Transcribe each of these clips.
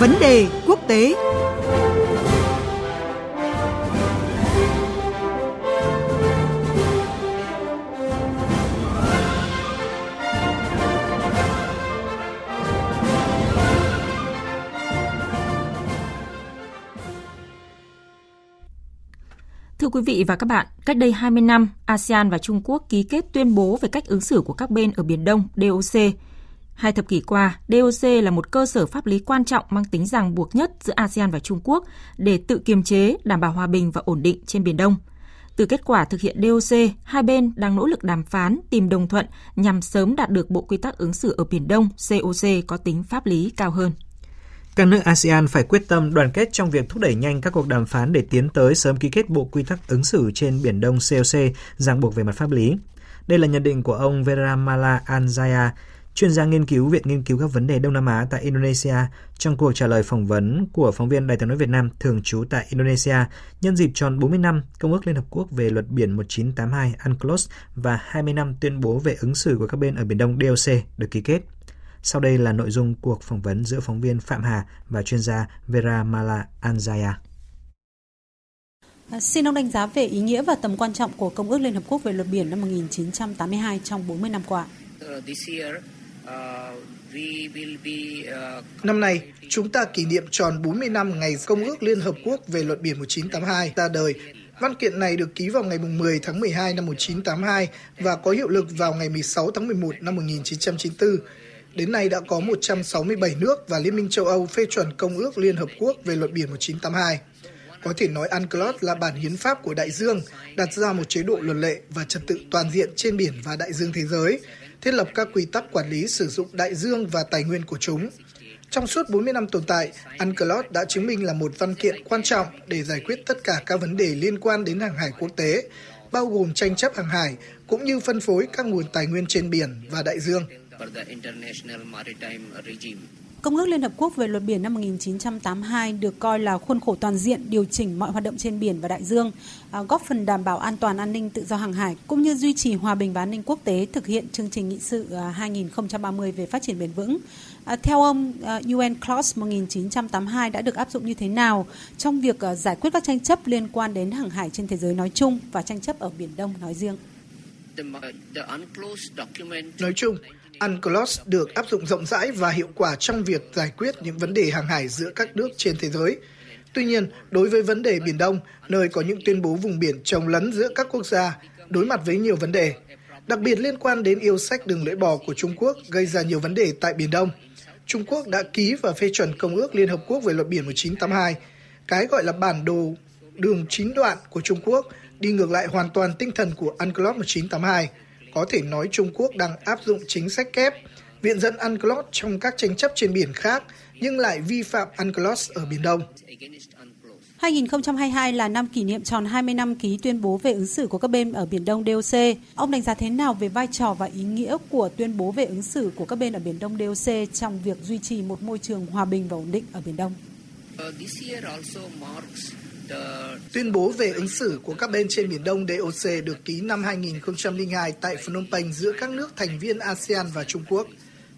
Vấn đề quốc tế Thưa quý vị và các bạn, cách đây 20 năm, ASEAN và Trung Quốc ký kết tuyên bố về cách ứng xử của các bên ở Biển Đông DOC. Hai thập kỷ qua, DOC là một cơ sở pháp lý quan trọng mang tính ràng buộc nhất giữa ASEAN và Trung Quốc để tự kiềm chế, đảm bảo hòa bình và ổn định trên Biển Đông. Từ kết quả thực hiện DOC, hai bên đang nỗ lực đàm phán tìm đồng thuận nhằm sớm đạt được bộ quy tắc ứng xử ở Biển Đông COC có tính pháp lý cao hơn. Các nước ASEAN phải quyết tâm đoàn kết trong việc thúc đẩy nhanh các cuộc đàm phán để tiến tới sớm ký kết bộ quy tắc ứng xử trên Biển Đông COC ràng buộc về mặt pháp lý. Đây là nhận định của ông Veramala Anjaya, chuyên gia nghiên cứu Viện Nghiên cứu các vấn đề Đông Nam Á tại Indonesia trong cuộc trả lời phỏng vấn của phóng viên Đài tiếng nói Việt Nam thường trú tại Indonesia nhân dịp tròn 40 năm Công ước Liên Hợp Quốc về luật biển 1982 UNCLOS và 20 năm tuyên bố về ứng xử của các bên ở Biển Đông DOC được ký kết. Sau đây là nội dung cuộc phỏng vấn giữa phóng viên Phạm Hà và chuyên gia Vera Mala Anjaya. À, xin ông đánh giá về ý nghĩa và tầm quan trọng của Công ước Liên Hợp Quốc về luật biển năm 1982 trong 40 năm qua. Năm nay, chúng ta kỷ niệm tròn 40 năm ngày Công ước Liên Hợp Quốc về luật biển 1982 ra đời. Văn kiện này được ký vào ngày 10 tháng 12 năm 1982 và có hiệu lực vào ngày 16 tháng 11 năm 1994. Đến nay đã có 167 nước và Liên minh châu Âu phê chuẩn Công ước Liên Hợp Quốc về luật biển 1982. Có thể nói UNCLOS là bản hiến pháp của đại dương, đặt ra một chế độ luật lệ và trật tự toàn diện trên biển và đại dương thế giới, thiết lập các quy tắc quản lý sử dụng đại dương và tài nguyên của chúng. Trong suốt 40 năm tồn tại, UNCLOS đã chứng minh là một văn kiện quan trọng để giải quyết tất cả các vấn đề liên quan đến hàng hải quốc tế, bao gồm tranh chấp hàng hải cũng như phân phối các nguồn tài nguyên trên biển và đại dương. Công ước Liên Hợp Quốc về luật biển năm 1982 được coi là khuôn khổ toàn diện điều chỉnh mọi hoạt động trên biển và đại dương, à, góp phần đảm bảo an toàn an ninh tự do hàng hải cũng như duy trì hòa bình và an ninh quốc tế thực hiện chương trình nghị sự 2030 à, về phát triển bền vững. À, theo ông, UN Clause 1982 đã được áp dụng như thế nào trong việc giải quyết các tranh chấp liên quan đến hàng hải trên thế giới nói chung và tranh chấp ở Biển Đông nói riêng? Nói chung, UNCLOS được áp dụng rộng rãi và hiệu quả trong việc giải quyết những vấn đề hàng hải giữa các nước trên thế giới. Tuy nhiên, đối với vấn đề Biển Đông, nơi có những tuyên bố vùng biển trồng lấn giữa các quốc gia, đối mặt với nhiều vấn đề, đặc biệt liên quan đến yêu sách đường lưỡi bò của Trung Quốc gây ra nhiều vấn đề tại Biển Đông. Trung Quốc đã ký và phê chuẩn Công ước Liên Hợp Quốc về luật biển 1982, cái gọi là bản đồ đường chín đoạn của Trung Quốc đi ngược lại hoàn toàn tinh thần của UNCLOS 1982 có thể nói Trung Quốc đang áp dụng chính sách kép, viện dẫn UNCLOS trong các tranh chấp trên biển khác, nhưng lại vi phạm UNCLOS ở Biển Đông. 2022 là năm kỷ niệm tròn 20 năm ký tuyên bố về ứng xử của các bên ở Biển Đông DOC. Ông đánh giá thế nào về vai trò và ý nghĩa của tuyên bố về ứng xử của các bên ở Biển Đông DOC trong việc duy trì một môi trường hòa bình và ổn định ở Biển Đông? Uh, Tuyên bố về ứng xử của các bên trên Biển Đông DOC được ký năm 2002 tại Phnom Penh giữa các nước thành viên ASEAN và Trung Quốc.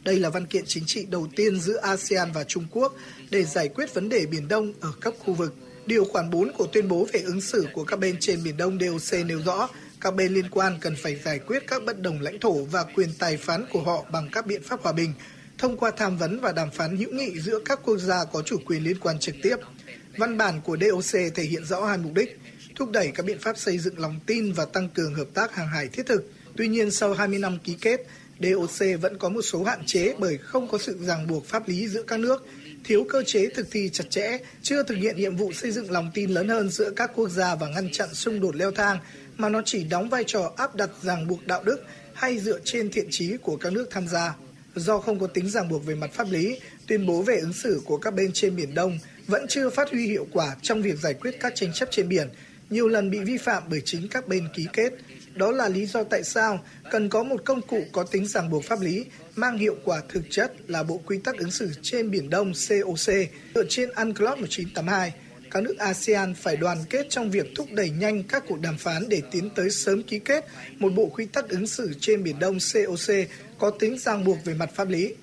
Đây là văn kiện chính trị đầu tiên giữa ASEAN và Trung Quốc để giải quyết vấn đề Biển Đông ở cấp khu vực. Điều khoản 4 của tuyên bố về ứng xử của các bên trên Biển Đông DOC nêu rõ các bên liên quan cần phải giải quyết các bất đồng lãnh thổ và quyền tài phán của họ bằng các biện pháp hòa bình, thông qua tham vấn và đàm phán hữu nghị giữa các quốc gia có chủ quyền liên quan trực tiếp. Văn bản của DOC thể hiện rõ hai mục đích, thúc đẩy các biện pháp xây dựng lòng tin và tăng cường hợp tác hàng hải thiết thực. Tuy nhiên, sau 20 năm ký kết, DOC vẫn có một số hạn chế bởi không có sự ràng buộc pháp lý giữa các nước, thiếu cơ chế thực thi chặt chẽ, chưa thực hiện nhiệm vụ xây dựng lòng tin lớn hơn giữa các quốc gia và ngăn chặn xung đột leo thang, mà nó chỉ đóng vai trò áp đặt ràng buộc đạo đức hay dựa trên thiện trí của các nước tham gia. Do không có tính ràng buộc về mặt pháp lý, tuyên bố về ứng xử của các bên trên Biển Đông vẫn chưa phát huy hiệu quả trong việc giải quyết các tranh chấp trên biển, nhiều lần bị vi phạm bởi chính các bên ký kết. Đó là lý do tại sao cần có một công cụ có tính ràng buộc pháp lý mang hiệu quả thực chất là Bộ Quy tắc ứng xử trên Biển Đông COC dựa trên UNCLOS 1982. Các nước ASEAN phải đoàn kết trong việc thúc đẩy nhanh các cuộc đàm phán để tiến tới sớm ký kết một bộ quy tắc ứng xử trên Biển Đông COC có tính ràng buộc về mặt pháp lý.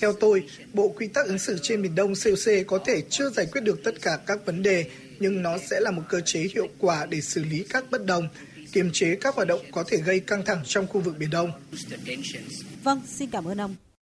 Theo tôi, Bộ Quy tắc ứng xử trên Biển Đông COC có thể chưa giải quyết được tất cả các vấn đề, nhưng nó sẽ là một cơ chế hiệu quả để xử lý các bất đồng, kiềm chế các hoạt động có thể gây căng thẳng trong khu vực Biển Đông. Vâng, xin cảm ơn ông.